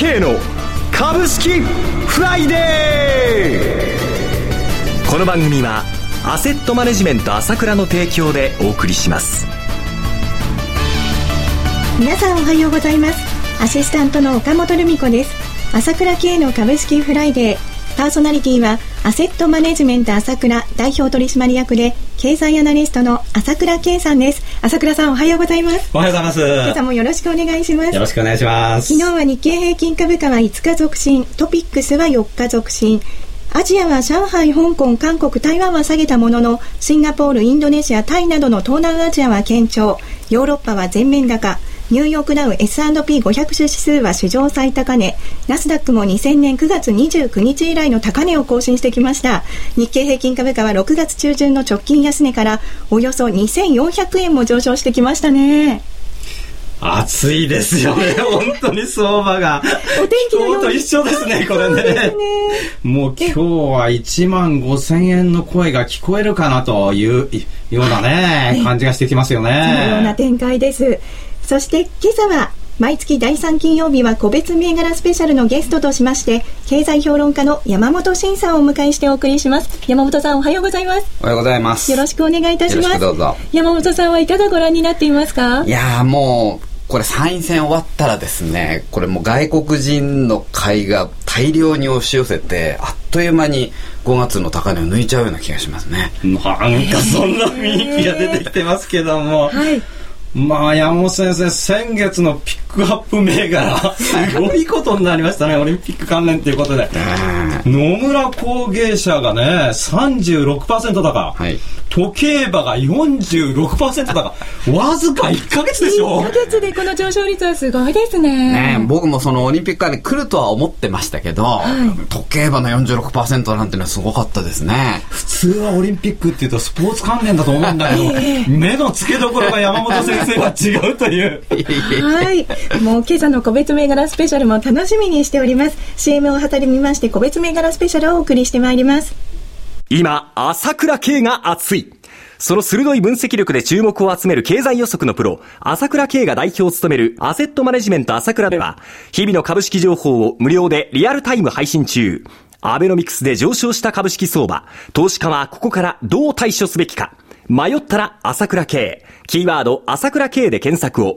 慶の株式フライデー。この番組はアセットマネジメント朝倉の提供でお送りします。皆さんおはようございます。アシスタントの岡本留美子です。朝倉慶の株式フライデー。パーソナリティはアセットマネジメント朝倉代表取締役で経済アナリストの朝倉慶さんです。朝倉さんおはようございます。おはようございます。今朝もよろしくお願いします。よろしくお願いします。昨日は日経平均株価は5日続伸。トピックスは4日続伸。アジアは上海、香港、韓国、台湾は下げたものの、シンガポール、インドネシア、タイなどの東南アジアは堅調、ヨーロッパは全面高、ニューヨークダウ S&P500 指数は史上最高値、ナスダックも2000年9月29日以来の高値を更新してきました。日経平均株価は6月中旬の直近安値からおよそ2400円も上昇してきましたね。暑いですよね、本当に相場が。お天気のと一緒ですね、これね。ねもう今日は1万5千円の声が聞こえるかなというようなね、ね感じがしてきますよね。そのような展開です。そして今朝は毎月第3金曜日は個別銘柄スペシャルのゲストとしまして経済評論家の山本慎さんをお迎えしてお送りします。山本さんおはようございます。おはようございます。よろしくお願いいたします。どうぞ。山本さんはいかがご覧になっていますか？いやもうこれ参院選終わったらですね、これもう外国人の買いが大量に押し寄せて、あっという間に5月の高値を抜いちゃうような気がしますね。なんかそんな雰囲気が出てきてますけども。はいまあ、山本先生、先月のピクアップ銘柄、すごいことになりましたね、オリンピック関連ということで。野村工芸社がね、36%高。はい、時計馬が46%高。わずか1か月でしょ ?1 ヶ月でこの上昇率はすごいですね。ね僕もそのオリンピック関連来るとは思ってましたけど、はい、時計馬の46%なんてのはすごかったですね。普通はオリンピックっていうとスポーツ関連だと思うんだけど、目の付けどころが山本先生生は違うという。はい。もう今朝の個別銘柄スペシャルも楽しみにしております。CM を挟みまして個別銘柄スペシャルをお送りしてまいります。今、朝倉慶が熱い。その鋭い分析力で注目を集める経済予測のプロ、朝倉慶が代表を務めるアセットマネジメント朝倉では、日々の株式情報を無料でリアルタイム配信中。アベノミクスで上昇した株式相場、投資家はここからどう対処すべきか。迷ったら朝倉慶。キーワード朝倉慶で検索を。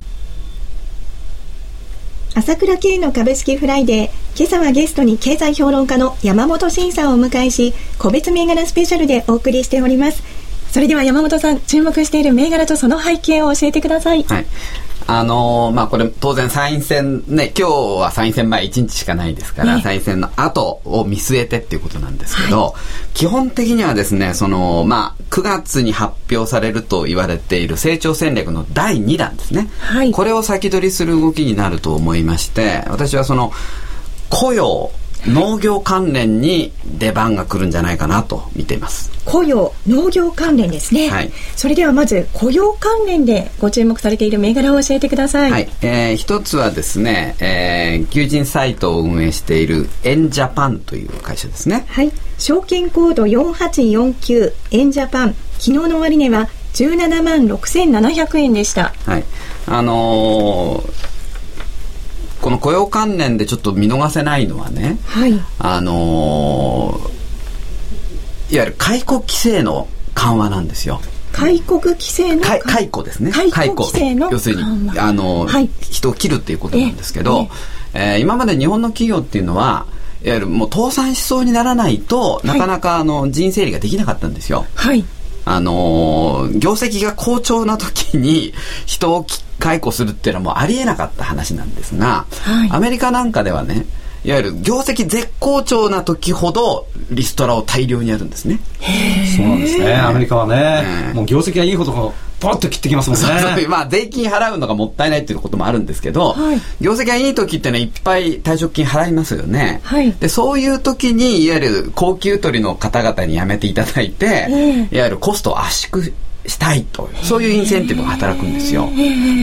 朝倉慶の株式フライデー今朝はゲストに経済評論家の山本慎さんをお迎えし個別銘柄スペシャルでお送りしております。それでは山本さん注目している銘柄とその背景を教えてください、はい、あのー、まあこれ当然参院選ね今日は参院選前1日しかないですから、ね、参院選の後を見据えてっていうことなんですけど、はい、基本的にはですねそのまあ9月に発表されると言われている成長戦略の第2弾ですね、はい、これを先取りする動きになると思いまして私はその雇用農業関連に出番が来るんじゃないかなと見ています。雇用農業関連ですね、はい、それではまず雇用関連でご注目されている銘柄を教えてください、はい。えー、一つはですね、えー、求人サイトを運営しているエンジャパンという会社ですね。はい。証券コード4849エンジャパン昨日の終値は17万6700円でした。はい。あのーこの雇用関連でちょっと見逃せないのはね、はい、あのー、いわゆる解雇規制の緩和なんですよ。開国規制の解雇ですね。解雇規制の要するにあの、はい、人を切るっていうことなんですけど、ええ。ー、今まで日本の企業っていうのはいわゆるもう倒産しそうにならないと、なかなかあの人整理ができなかったんですよ。はい。あのー、業績が好調な時に人を解雇するっていうのはもうありえなかった話なんですが、はい、アメリカなんかではね、いわゆる業績絶好調な時ほどリストラを大量にやるんですね。そうなんですね。アメリカはね、もう業績がいいほどポッと切ってきますもんね。そうそうまあ、税金払うのがもったいないっていうこともあるんですけど、はい業績がいい時ってのはいっぱい退職金払いますよね。はいで、そういう時に、いわゆる高級取りの方々に辞めていただいて、えいわゆるコストを圧縮したいと、そういうインセンティブが働くんですよ。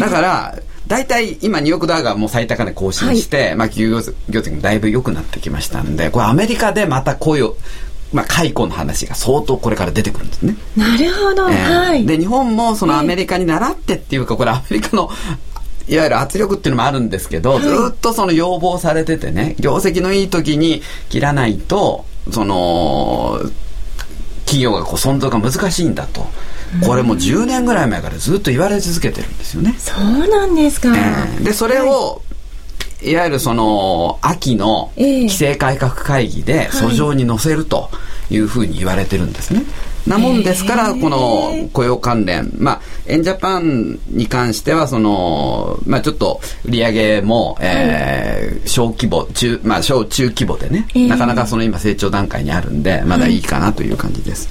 だから、大体今ニューヨークダウがもう最高値更新して、まあ企業業績もだいぶ良くなってきましたんで、これアメリカでまた雇用、まあ解雇の話が相当これから出てくるんですね。なるほど、えーはい。で日本もそのアメリカに習ってっていうかこれアメリカのいわゆる圧力っていうのもあるんですけど、ずっとその要望されててね業績のいい時に切らないとその企業がこう存続が難しいんだとこれもう10年ぐらい前からずっと言われ続けてるんですよね。そうなんですか。えーでそれを、い、わゆるその秋のええ。規制改革会議で訴状に載せるというふうに言われてるんですね。なもんですから、この雇用関連、まあ、エンジャパンに関しては、その、まあ、ちょっと売り上げも、えー小規模、中、まあ、小中規模でね、ええ。なかなかその今成長段階にあるんで、まだいいかなという感じです。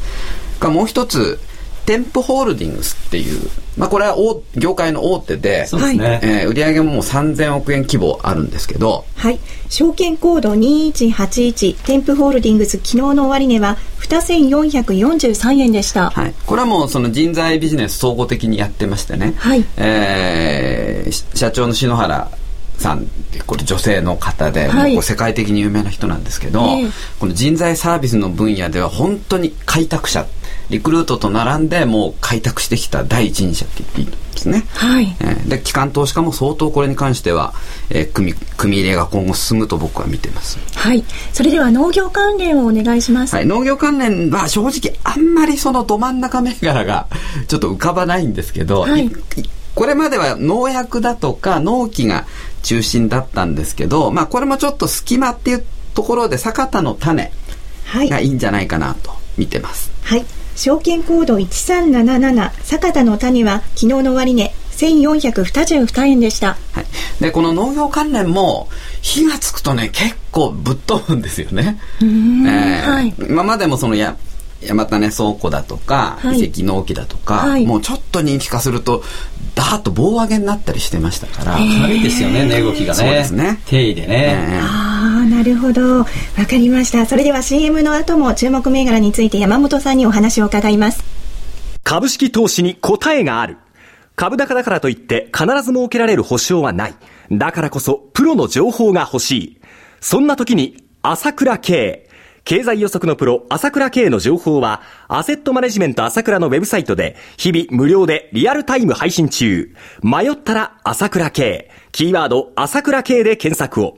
がもう一つ、テンプホールディングスっていう、まあ、これは大業界の大手で、そうですね。えー売上ももう3000億円規模あるんですけど、はい。証券コード2181添付ホールディングス昨日の終値は2443円でした。はい、これはもうその人材ビジネス総合的にやってましてね、はいえーし社長の篠原さんってこれ女性の方で、はいもう世界的に有名な人なんですけど、ええこの人材サービスの分野では本当に開拓者リクルートと並んでもう開拓してきた第一人者って言っていいんですね。はい。えーで機関投資家も相当これに関しては、えー組み組み入れが今後進むと僕は見てます。はい。それでは農業関連をお願いします。はい、農業関連は正直あんまりそのど真ん中銘柄がちょっと浮かばないんですけど、はいいこれまでは農薬だとか農機が中心だったんですけど、まあこれもちょっと隙間っていうところで坂田の種はい。がいいんじゃないかなと見てます。はい。証券コード1377坂田の種は昨日の終値1422円でした。はい。で、この農業関連も火がつくとね、結構ぶっ飛ぶんですよね。えーはい今までもそのや、山種倉庫だとか、はい遺跡農機だとか、はいもうちょっと人気化すると、ダーッと棒上げになったりしてましたから、軽いですよね、値動きがね。そうですね定位でね。えーああ、なるほど。わかりました。それでは CM の後も注目銘柄について山本さんにお話を伺います。株式投資に答えがある。株高だからといって必ず設けられる保証はない。だからこそプロの情報が欲しい。そんな時に朝倉慶。経済予測のプロ、朝倉慶の情報は、アセットマネジメント朝倉のウェブサイトで、日々無料でリアルタイム配信中。迷ったら朝倉慶。キーワード、朝倉慶で検索を。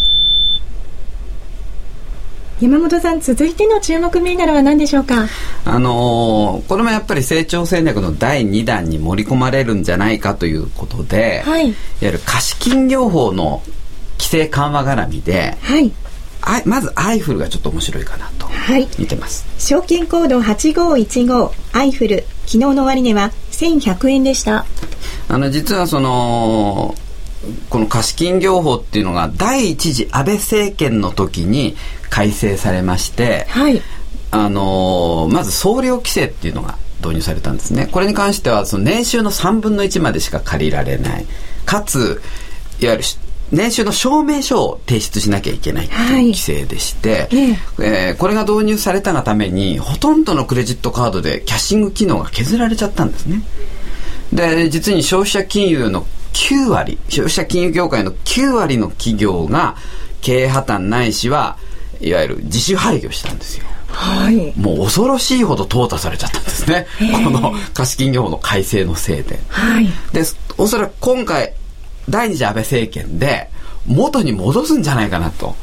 山本さん、続いての注目銘柄は何でしょうか？あのーこれもやっぱり成長戦略の第2弾に盛り込まれるんじゃないかということで、はいわゆる貸金業法の規制緩和絡みで、はい。あまずアイフルがちょっと面白いかなとはい。見てます。証券コード8515アイフル昨日の終値は1100円でしたあの実はそのこの貸金業法っていうのが第一次安倍政権の時に改正されまして、はいあのーまず総量規制っていうのが導入されたんですね。これに関してはその年収の3分の1までしか借りられない。かついわゆるし年収の証明書を提出しなきゃいけないってはいいう規制でして、ええーこれが導入されたがためにほとんどのクレジットカードでキャッシング機能が削られちゃったんですね。で実に消費者金融の9割消費者金融業界の9割の企業が経営破綻ないしはいわゆる自主廃業したんですよ。はいもう恐ろしいほど淘汰されちゃったんですね。この貸金業法の改正のせいで。はいで、おそらく今回、第二次安倍政権で、元に戻すんじゃないかなと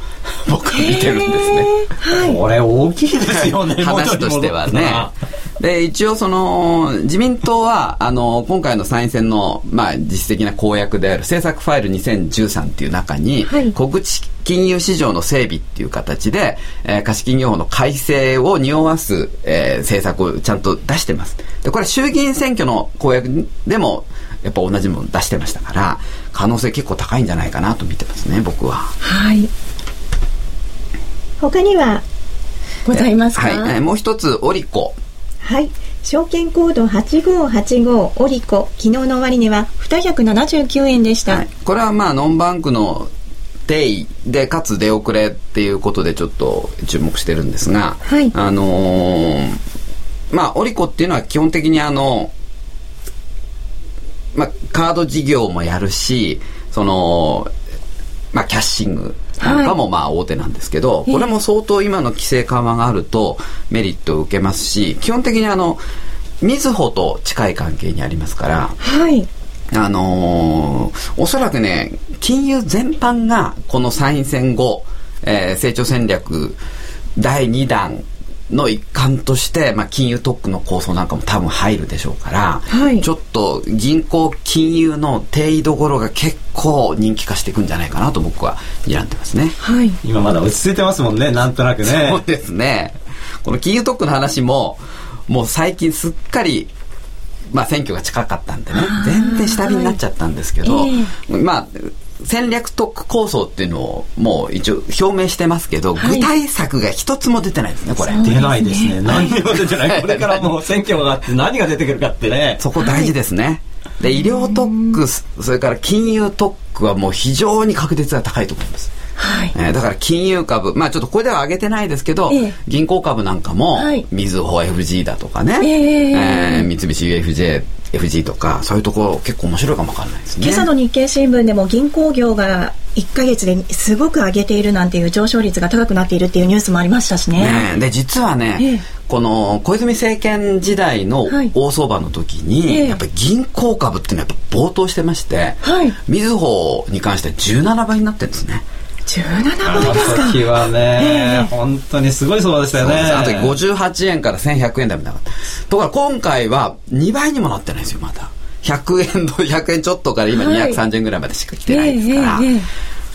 僕は見てるんですね。はい。これ大きいですよね、話としてはね。で、一応その、自民党は、あの、今回の参院選の、まあ、実質的な公約である政策ファイル2013っていう中に、はい小口金融市場の整備っていう形で、えー貸金業法の改正を匂わす、えー政策をちゃんと出してます。で、これ衆議院選挙の公約でも、やっぱ同じもの出してましたから、可能性結構高いんじゃないかなと見てますね、僕は。はい。他にはございますか？はい。えーもう一つ、オリコ。はい。証券コード8585オリコ、昨日の終値は279円でした。はい、これはまあノンバンクの定位でかつ出遅れっていうことでちょっと注目してるんですが、はいあのーまあオリコっていうのは基本的にあのまあカード事業もやるしそのまあキャッシングなんかもまあ大手なんですけど、これも相当今の規制緩和があるとメリットを受けますし基本的にあのみずほと近い関係にありますからはい。あのーおそらくね、金融全般がこの参院選後、えー成長戦略第2弾の一環として、まあ、金融特区の構想なんかも多分入るでしょうから、はいちょっと銀行金融の定位どころが結構人気化していくんじゃないかなと僕は睨んでますね。はい。今まだ落ち着いてますもんね、なんとなくねそう。ですね。この金融特区の話も、もう最近すっかり、まあ選挙が近かったんでね、全然下火になっちゃったんですけど、えまあ、戦略特区構想っていうのをもう一応表明してますけど、はい具体策が一つも出てないですね、これ。出ないですね。何にも出てない。これからもう選挙があって 何が出てくるかってね。そこ大事ですね。で、医療特区、それから金融特区はもう非常に確率が高いと思います。はい。えーだから金融株、まあちょっとこれでは上げてないですけど、ええ銀行株なんかも、はいみずほ FG だとかね、えええー三菱 UFJ、FG とか、そういうところ結構面白いかもわかんないですね。今朝の日経新聞でも銀行業が1ヶ月ですごく上げているなんていう上昇率が高くなっているっていうニュースもありましたしね。ねえで、実はね、ええこの小泉政権時代のはい大相場の時に、ええやっぱり銀行株っていうのはやっぱ暴騰してまして、はいみずほに関しては17倍になってるんですね。17あ倍ですかの時はね、本当にすごい相場でしたよね。あの時58円から1100円台まで上がった。ところが今回は2倍にもなってないんですよ、まだ。100円の、100円ちょっとから今はい230円ぐらいまでしか来てないですから、えええええ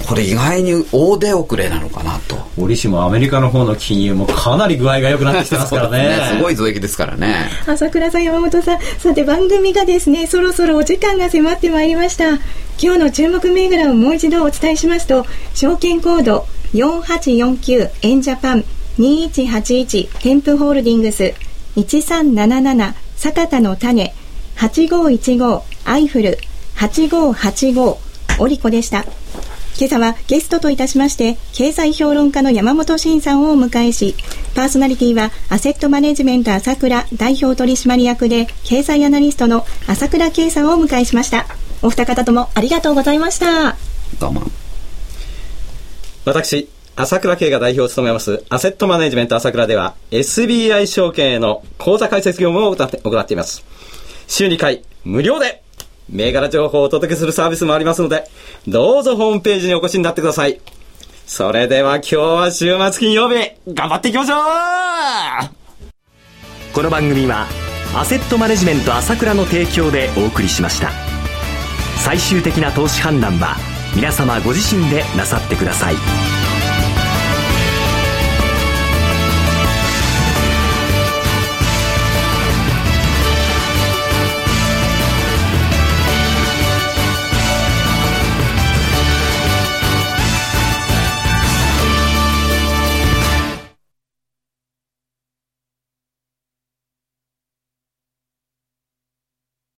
これ意外に大出遅れなのかなと。折しもアメリカの方の金融もかなり具合が良くなってきてますからね。すごい増益ですからね。朝倉さん山本さんさて番組がですねそろそろお時間が迫ってまいりました今日の注目銘柄をもう一度お伝えしますと証券コード4849エンジャパン2181テンプホールディングス1377坂田の種8515アイフル8585オリコでした今朝はゲストといたしまして、経済評論家の山本慎さんをお迎えし、パーソナリティはアセットマネジメント朝倉代表取締役で経済アナリストの朝倉圭さんをお迎えしました。お二方ともありがとうございました。どうも。私、朝倉慶が代表を務めますアセットマネジメント朝倉では SBI 証券への口座開設業務を行って行っています。週2回無料で銘柄情報をお届けするサービスもありますので、どうぞホームページにお越しになってください。それでは今日は週末金曜日、頑張っていきましょう。この番組はアセットマネジメント朝倉の提供でお送りしました。最終的な投資判断は皆様ご自身でなさってください。